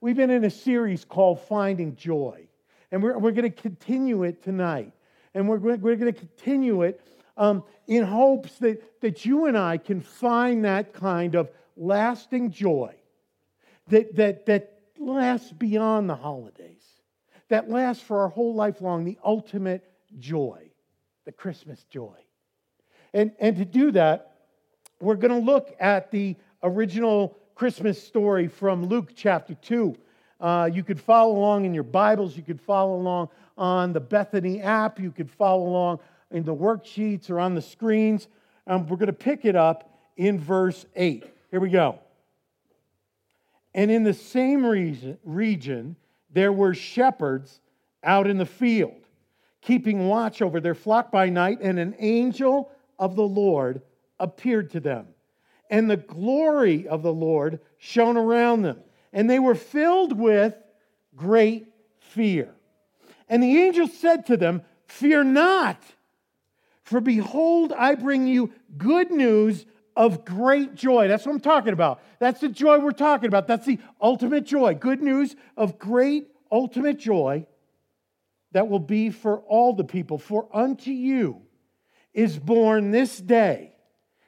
we've been in a series called Finding Joy. And we're, we're going to continue it tonight. And we're, we're going to continue it um, in hopes that, that you and I can find that kind of lasting joy that, that, that lasts beyond the holidays, that lasts for our whole life long, the ultimate joy, the Christmas joy. And, and to do that, we're going to look at the original Christmas story from Luke chapter 2. Uh, you could follow along in your Bibles. You could follow along on the Bethany app. You could follow along in the worksheets or on the screens. Um, we're going to pick it up in verse 8. Here we go. And in the same region, region there were shepherds out in the field, keeping watch over their flock by night, and an angel of the Lord appeared to them. And the glory of the Lord shone around them, and they were filled with great fear. And the angel said to them, Fear not, for behold, I bring you good news of great joy. That's what I'm talking about. That's the joy we're talking about. That's the ultimate joy. Good news of great ultimate joy that will be for all the people. For unto you is born this day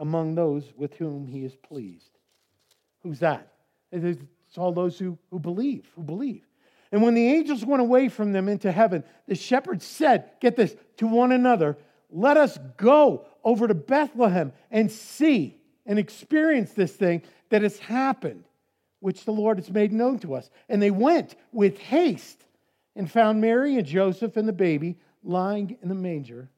among those with whom he is pleased. Who's that? It's all those who, who believe, who believe. And when the angels went away from them into heaven, the shepherds said, Get this, to one another, let us go over to Bethlehem and see and experience this thing that has happened, which the Lord has made known to us. And they went with haste and found Mary and Joseph and the baby lying in the manger.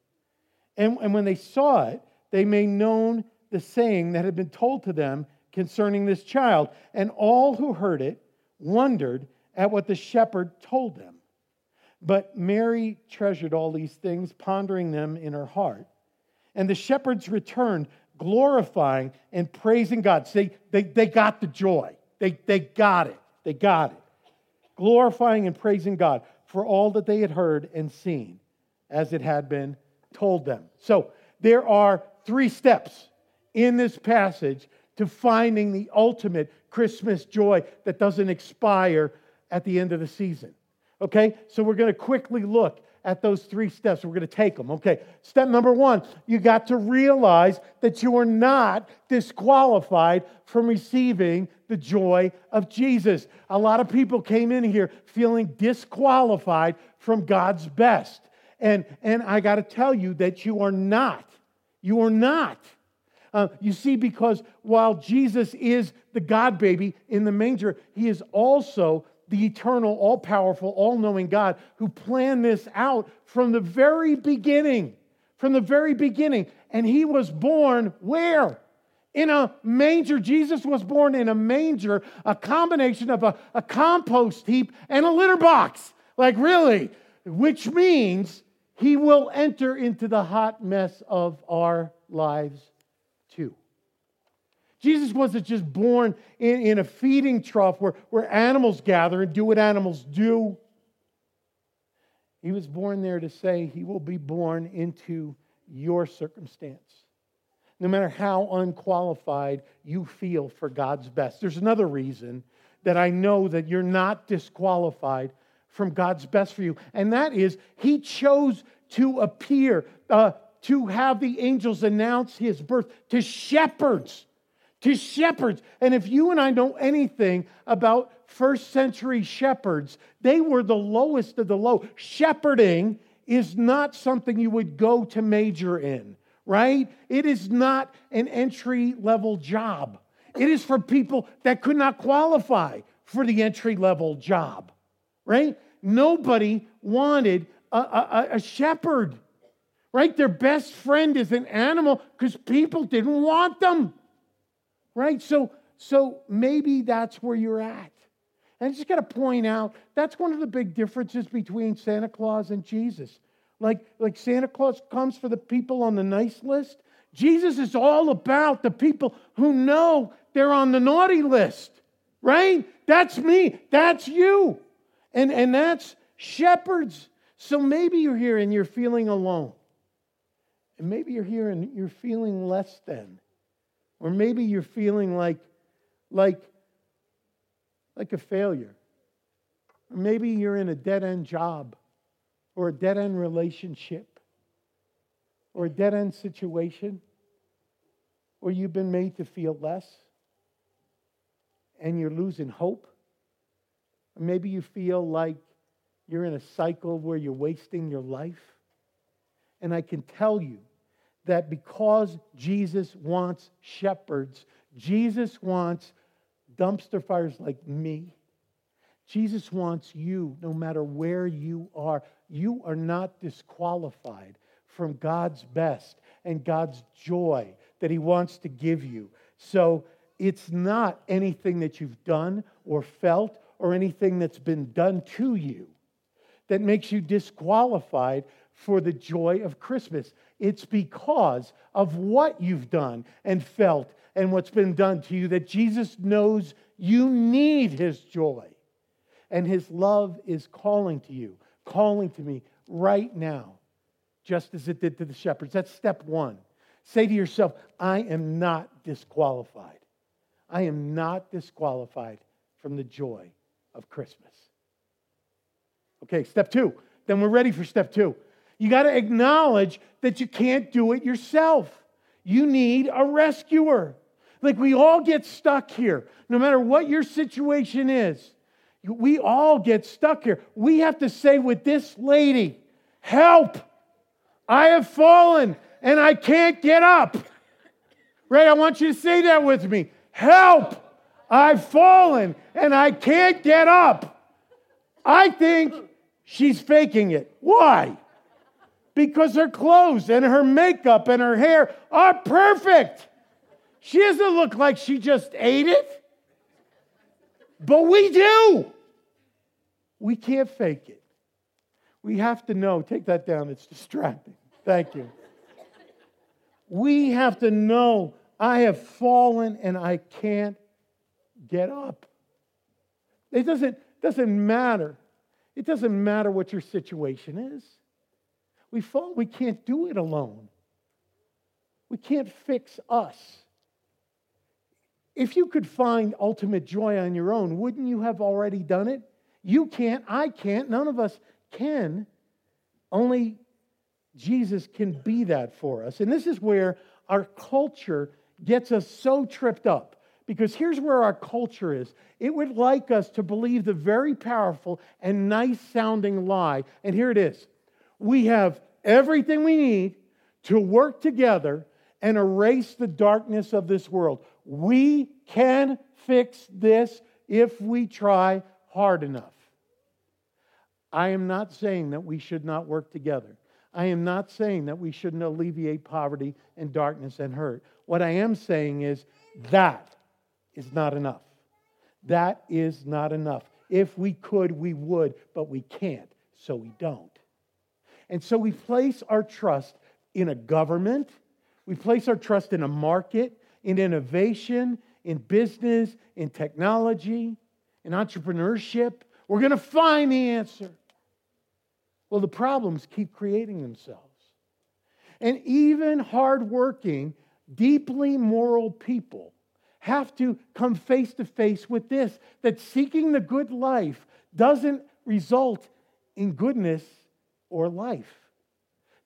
And, and when they saw it, they made known the saying that had been told to them concerning this child. And all who heard it wondered at what the shepherd told them. But Mary treasured all these things, pondering them in her heart. And the shepherds returned, glorifying and praising God. See, they, they got the joy. They, they got it. They got it. Glorifying and praising God for all that they had heard and seen as it had been told them. So there are three steps in this passage to finding the ultimate Christmas joy that doesn't expire at the end of the season. Okay, so we're going to quickly look at those three steps. We're going to take them. Okay, step number one you got to realize that you are not disqualified from receiving the joy of Jesus. A lot of people came in here feeling disqualified from God's best. And, and I got to tell you that you are not. You are not. Uh, you see, because while Jesus is the God baby in the manger, he is also the eternal, all powerful, all knowing God who planned this out from the very beginning. From the very beginning. And he was born where? In a manger. Jesus was born in a manger, a combination of a, a compost heap and a litter box. Like, really? Which means he will enter into the hot mess of our lives too. Jesus wasn't just born in, in a feeding trough where, where animals gather and do what animals do. He was born there to say he will be born into your circumstance. No matter how unqualified you feel for God's best. There's another reason that I know that you're not disqualified from God's best for you, and that is He chose to appear, uh, to have the angels announce His birth to shepherds to shepherds. And if you and I know anything about first century shepherds, they were the lowest of the low. Shepherding is not something you would go to major in, right? It is not an entry level job. It is for people that could not qualify for the entry level job, right? Nobody wanted a, a, a shepherd, right? Their best friend is an animal because people didn't want them right? So, so maybe that's where you're at. And I just got to point out that's one of the big differences between Santa Claus and Jesus. Like, like Santa Claus comes for the people on the nice list. Jesus is all about the people who know they're on the naughty list, right? That's me. That's you. And, and that's shepherds. So maybe you're here and you're feeling alone. And maybe you're here and you're feeling less than. Or maybe you're feeling like, like, like a failure. Or maybe you're in a dead end job or a dead end relationship or a dead end situation or you've been made to feel less and you're losing hope. Maybe you feel like you're in a cycle where you're wasting your life. And I can tell you that because Jesus wants shepherds, Jesus wants dumpster fires like me. Jesus wants you, no matter where you are. You are not disqualified from God's best and God's joy that He wants to give you. So it's not anything that you've done or felt or anything that's been done to you that makes you disqualified for the joy of Christmas. It's because of what you've done and felt and what's been done to you that Jesus knows you need his joy. And his love is calling to you, calling to me right now, just as it did to the shepherds. That's step one. Say to yourself, I am not disqualified. I am not disqualified from the joy of Christmas. Okay, step two. Then we're ready for step two. You got to acknowledge that you can't do it yourself. You need a rescuer. Like we all get stuck here, no matter what your situation is. We all get stuck here. We have to say with this lady, Help! I have fallen and I can't get up. Right? I want you to say that with me. Help! I've fallen and I can't get up. I think she's faking it. Why? because her clothes and her makeup and her hair are perfect. She doesn't look like she just ate it, but we do. We can't fake it. We have to know. Take that down, it's distracting. Thank you. We have to know I have fallen and I can't get up. It doesn't, doesn't matter. It doesn't matter what your situation is. We fall, we can't do it alone. We can't fix us. If you could find ultimate joy on your own, wouldn't you have already done it? You can't, I can't, none of us can. Only Jesus can be that for us. And this is where our culture gets us so tripped up. Because here's where our culture is it would like us to believe the very powerful and nice sounding lie. And here it is we have everything we need to work together and erase the darkness of this world. We can fix this if we try hard enough. I am not saying that we should not work together. I am not saying that we shouldn't alleviate poverty and darkness and hurt. What I am saying is that is not enough. That is not enough. If we could, we would, but we can't, so we don't. And so we place our trust in a government, we place our trust in a market, in innovation, in business, in technology, in entrepreneurship. We're going to find the answer. Well, the problems keep creating themselves. And even hardworking, deeply moral people have to come face to face with this that seeking the good life doesn't result in goodness or life.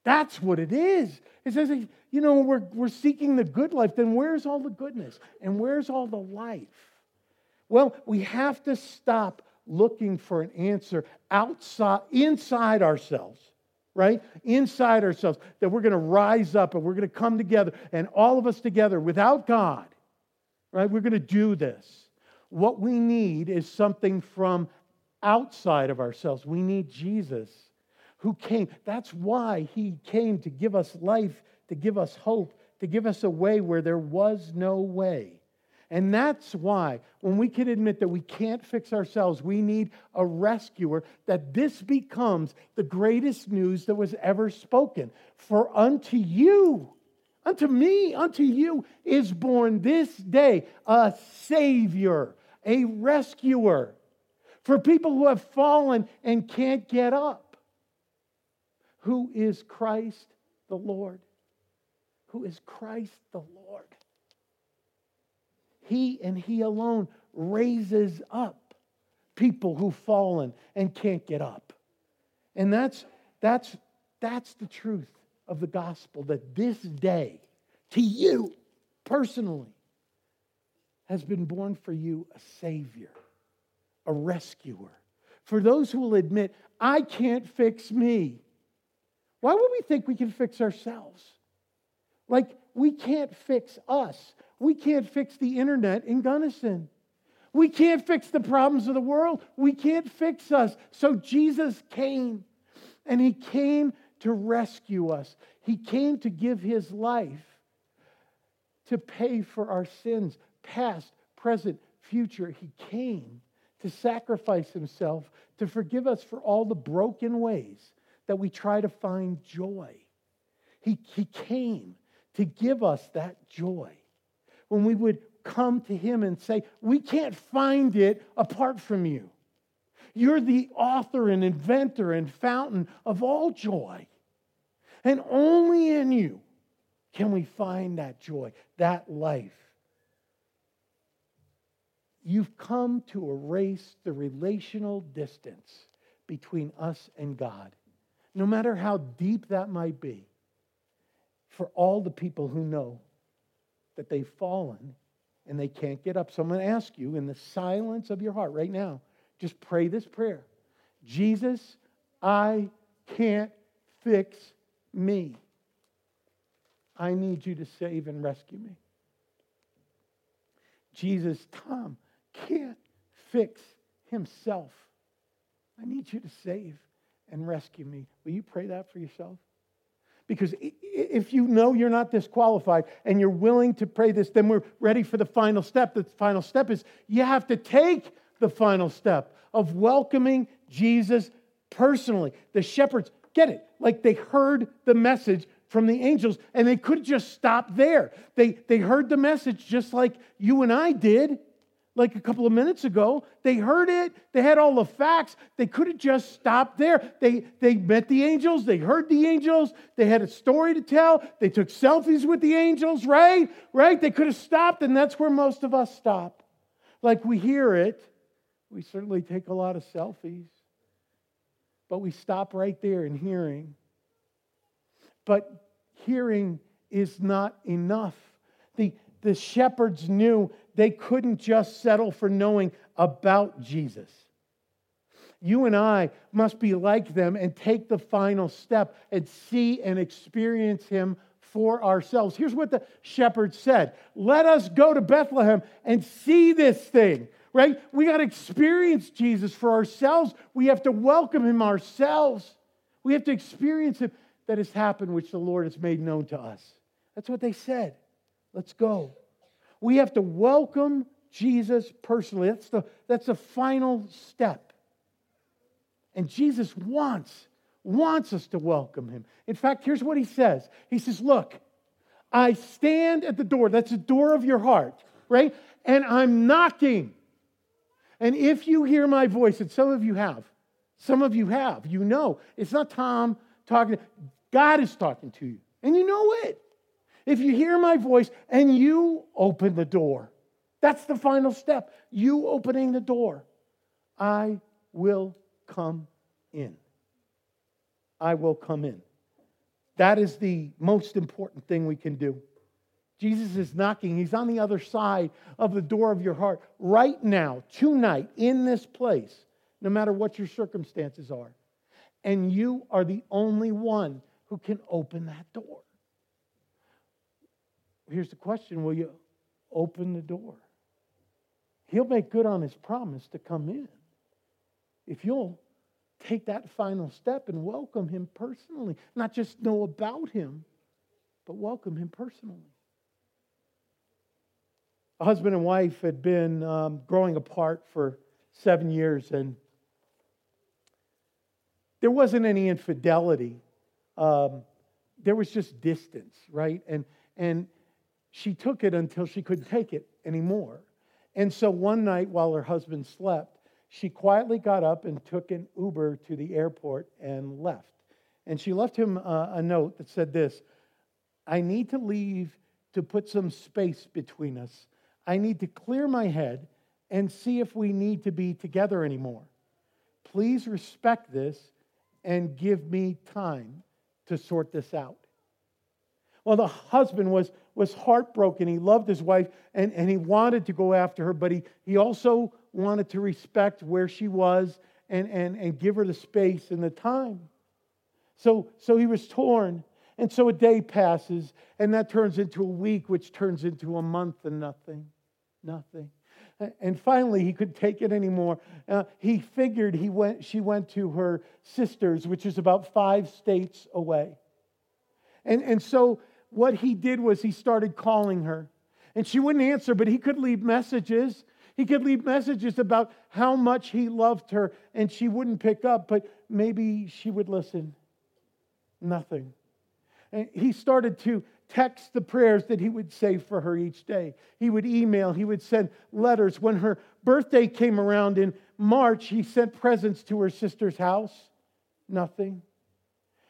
That's what it is. It says, you know, we're, we're seeking the good life, then where's all the goodness? And where's all the life? Well, we have to stop looking for an answer outside, inside ourselves, right? Inside ourselves, that we're going to rise up and we're going to come together, and all of us together without God, right? We're going to do this. What we need is something from outside of ourselves. We need Jesus who came. That's why he came to give us life, to give us hope, to give us a way where there was no way. And that's why, when we can admit that we can't fix ourselves, we need a rescuer, that this becomes the greatest news that was ever spoken. For unto you, unto me, unto you is born this day a Savior, a rescuer for people who have fallen and can't get up. Who is Christ the Lord? Who is Christ the Lord? He and He alone raises up people who've fallen and can't get up. And that's, that's, that's the truth of the gospel that this day, to you personally, has been born for you a Savior, a rescuer. For those who will admit, I can't fix me. Why would we think we can fix ourselves? Like, we can't fix us. We can't fix the internet in Gunnison. We can't fix the problems of the world. We can't fix us. So Jesus came, and He came to rescue us. He came to give His life to pay for our sins, past, present, future. He came to sacrifice Himself to forgive us for all the broken ways that we try to find joy. He, he came to give us that joy when we would come to Him and say, We can't find it apart from you. You're the author and inventor and fountain of all joy. And only in you can we find that joy, that life. You've come to erase the relational distance between us and God, no matter how deep that might be, for all the people who know that they've fallen and they can't get up. So I'm going to ask you in the silence of your heart right now, just pray this prayer Jesus, I can't fix me. I need you to save and rescue me. Jesus, Tom can't fix himself. I need you to save and rescue me. Will you pray that for yourself? Because if you know you're not disqualified and you're willing to pray this, then we're ready for the final step. The final step is you have to take the final step of welcoming Jesus personally. The shepherds get it. Like they heard the message from the angels and they could just stop there. They, they heard the message just like you and I did like a couple of minutes ago. They heard it, they had all the facts. They could have just stopped there. They, they met the angels, they heard the angels, they had a story to tell, they took selfies with the angels, right? Right? They could have stopped, and that's where most of us stop. Like we hear it, we certainly take a lot of selfies, but we stop right there in hearing. But hearing is not enough. The, the shepherds knew they couldn't just settle for knowing about Jesus. You and I must be like them and take the final step and see and experience him for ourselves. Here's what the shepherds said Let us go to Bethlehem and see this thing, right? We got to experience Jesus for ourselves. We have to welcome him ourselves. We have to experience him that has happened, which the Lord has made known to us. That's what they said. Let's go. We have to welcome Jesus personally. That's the, that's the final step. And Jesus wants, wants us to welcome him. In fact, here's what he says He says, Look, I stand at the door. That's the door of your heart, right? And I'm knocking. And if you hear my voice, and some of you have, some of you have, you know, it's not Tom talking, God is talking to you. And you know it. If you hear my voice and you open the door, that's the final step. You opening the door. I will come in. I will come in. That is the most important thing we can do. Jesus is knocking. He's on the other side of the door of your heart right now, tonight, in this place, no matter what your circumstances are. And you are the only one who can open that door. Here's the question Will you open the door? He'll make good on his promise to come in. If you'll take that final step and welcome him personally, not just know about him, but welcome him personally. A husband and wife had been um, growing apart for seven years, and there wasn't any infidelity. Um, there was just distance, right? And and she took it until she couldn't take it anymore. And so one night while her husband slept, she quietly got up and took an Uber to the airport and left. And she left him a, a note that said this I need to leave to put some space between us. I need to clear my head and see if we need to be together anymore. Please respect this and give me time to sort this out. Well, the husband was, was heartbroken. He loved his wife and, and he wanted to go after her, but he, he also wanted to respect where she was and, and, and give her the space and the time. So, so he was torn. And so a day passes, and that turns into a week, which turns into a month and nothing. Nothing. And finally, he couldn't take it anymore. Uh, he figured he went, she went to her sister's, which is about five states away. And, and so what he did was he started calling her. And she wouldn't answer, but he could leave messages. He could leave messages about how much he loved her, and she wouldn't pick up, but maybe she would listen. Nothing. And he started to text the prayers that he would say for her each day. He would email, he would send letters. When her birthday came around in March, he sent presents to her sister's house. Nothing.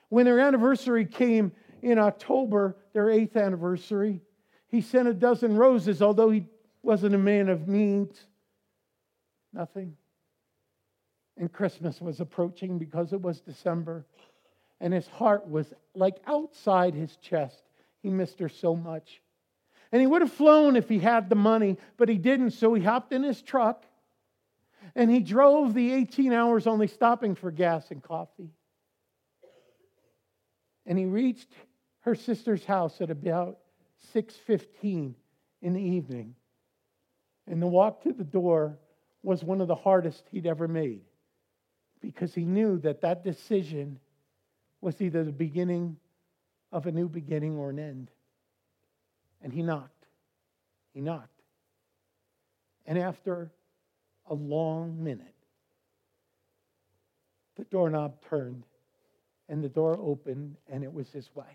When their anniversary came in October, their eighth anniversary, he sent a dozen roses, although he wasn't a man of means. Nothing. And Christmas was approaching because it was December, and his heart was like outside his chest. He missed her so much. And he would have flown if he had the money, but he didn't, so he hopped in his truck and he drove the 18 hours only stopping for gas and coffee. And he reached her sister's house at about 6:15 in the evening. And the walk to the door was one of the hardest he'd ever made because he knew that that decision was either the beginning of a new beginning or an end. And he knocked. He knocked. And after a long minute, the doorknob turned and the door opened, and it was his wife.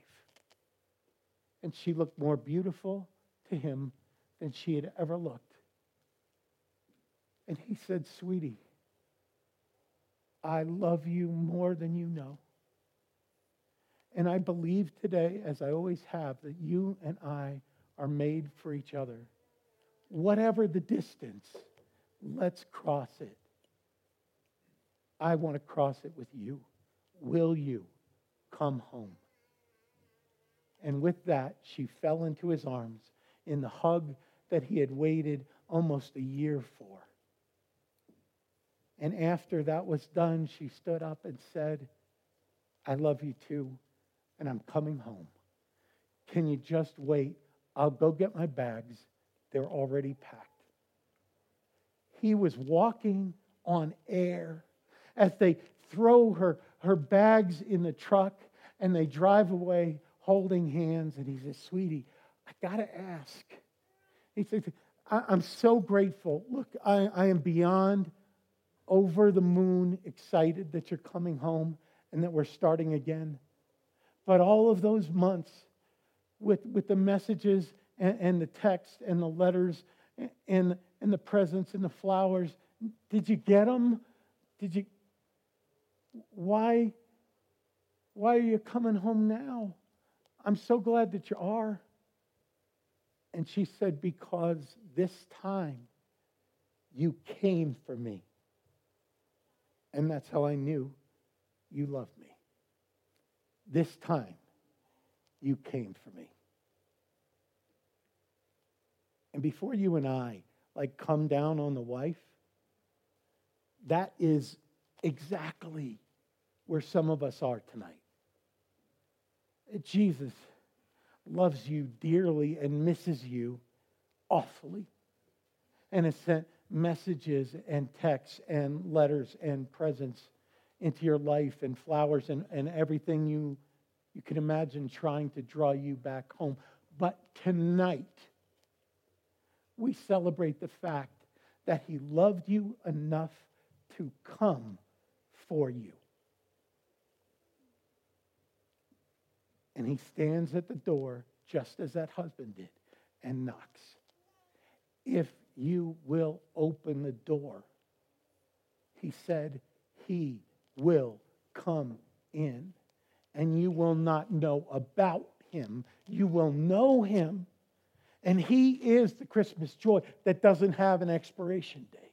And she looked more beautiful to him than she had ever looked. And he said, Sweetie, I love you more than you know. And I believe today, as I always have, that you and I are made for each other. Whatever the distance, let's cross it. I want to cross it with you. Will you come home? And with that, she fell into his arms in the hug that he had waited almost a year for. And after that was done, she stood up and said, I love you too and I'm coming home. Can you just wait? I'll go get my bags. They're already packed. He was walking on air as they throw her, her bags in the truck and they drive away holding hands. And he says, Sweetie, I got to ask. He says, I'm so grateful. Look, I, I am beyond over the moon excited that you're coming home and that we're starting again. But all of those months with, with the messages and, and the text and the letters and, and the presents and the flowers, did you get them? Did you? Why? Why are you coming home now? I'm so glad that you are. And she said, Because this time you came for me. And that's how I knew you loved me. This time, you came for me. And before you and I like come down on the wife, that is exactly where some of us are tonight. Jesus loves you dearly and misses you awfully and has sent messages and texts and letters and presents into your life and flowers and, and everything you, you can imagine trying to draw you back home. But tonight, we celebrate the fact that He loved you enough to come for you. And He stands at the door just as that husband did and knocks. If you will open the door, He said, He will come in and you will not know about him. You will know him. And he is the Christmas joy that doesn't have an expiration date.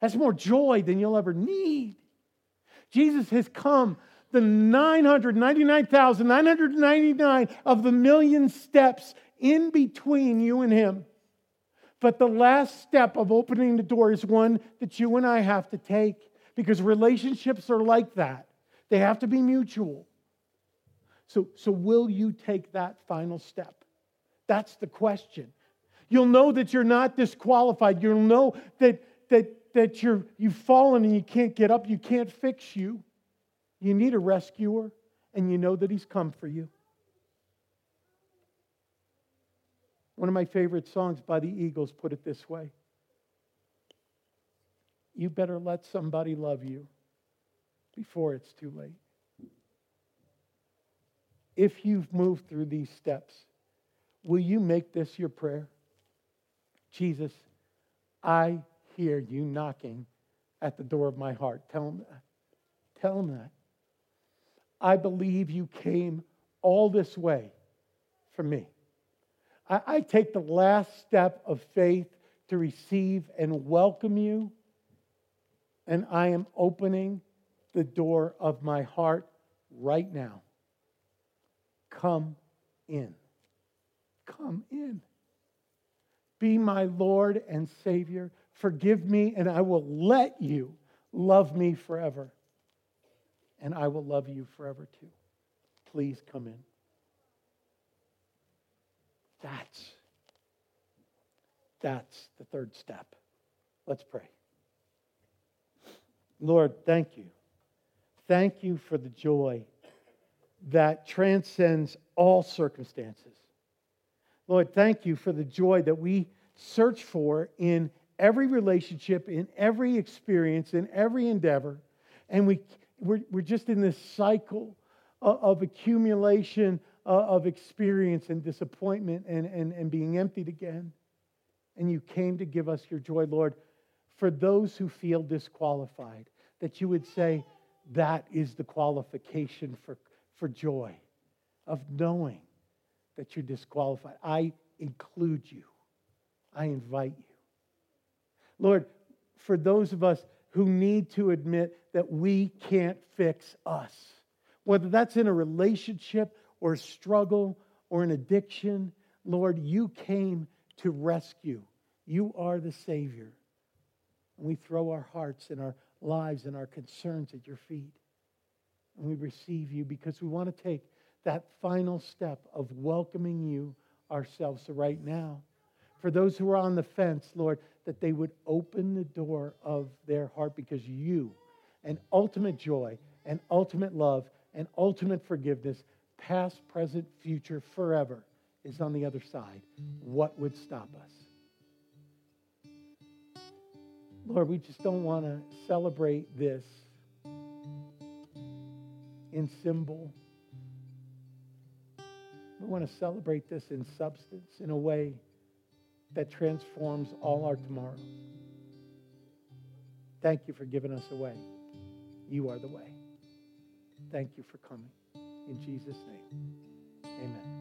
That's more joy than you'll ever need. Jesus has come the 999,999 of the million steps in between you and him. But the last step of opening the door is one that you and I have to take because relationships are like that. They have to be mutual. So, so will you take that final step? That's the question. You'll know that you're not disqualified. You'll know that, that, that you're, you've fallen and you can't get up. You can't fix you. You need a rescuer, and you know that he's come for you. One of my favorite songs by the Eagles put it this way You better let somebody love you before it's too late. If you've moved through these steps, will you make this your prayer? Jesus, I hear you knocking at the door of my heart. Tell him that. Tell him that. I believe you came all this way for me. I, I take the last step of faith to receive and welcome you, and I am opening the door of my heart right now. Come in. Come in. Be my Lord and Savior. Forgive me, and I will let you love me forever. And I will love you forever too. Please come in. That's that's the third step. Let's pray. Lord, thank you. Thank you for the joy that transcends all circumstances. Lord, thank you for the joy that we search for in every relationship, in every experience, in every endeavor. And we, we're, we're just in this cycle of, of accumulation of experience and disappointment and, and, and being emptied again. And you came to give us your joy, Lord, for those who feel disqualified, that you would say, that is the qualification for for joy of knowing that you're disqualified. I include you, I invite you. Lord, for those of us who need to admit that we can't fix us, whether that's in a relationship or struggle or an addiction, Lord, you came to rescue. You are the Savior. And we throw our hearts and our lives and our concerns at your feet. And we receive you because we want to take that final step of welcoming you ourselves. So, right now, for those who are on the fence, Lord, that they would open the door of their heart because you, and ultimate joy, and ultimate love, and ultimate forgiveness, past, present, future, forever, is on the other side. What would stop us? Lord, we just don't want to celebrate this in symbol. We want to celebrate this in substance, in a way that transforms all our tomorrows. Thank you for giving us a way. You are the way. Thank you for coming. In Jesus' name, amen.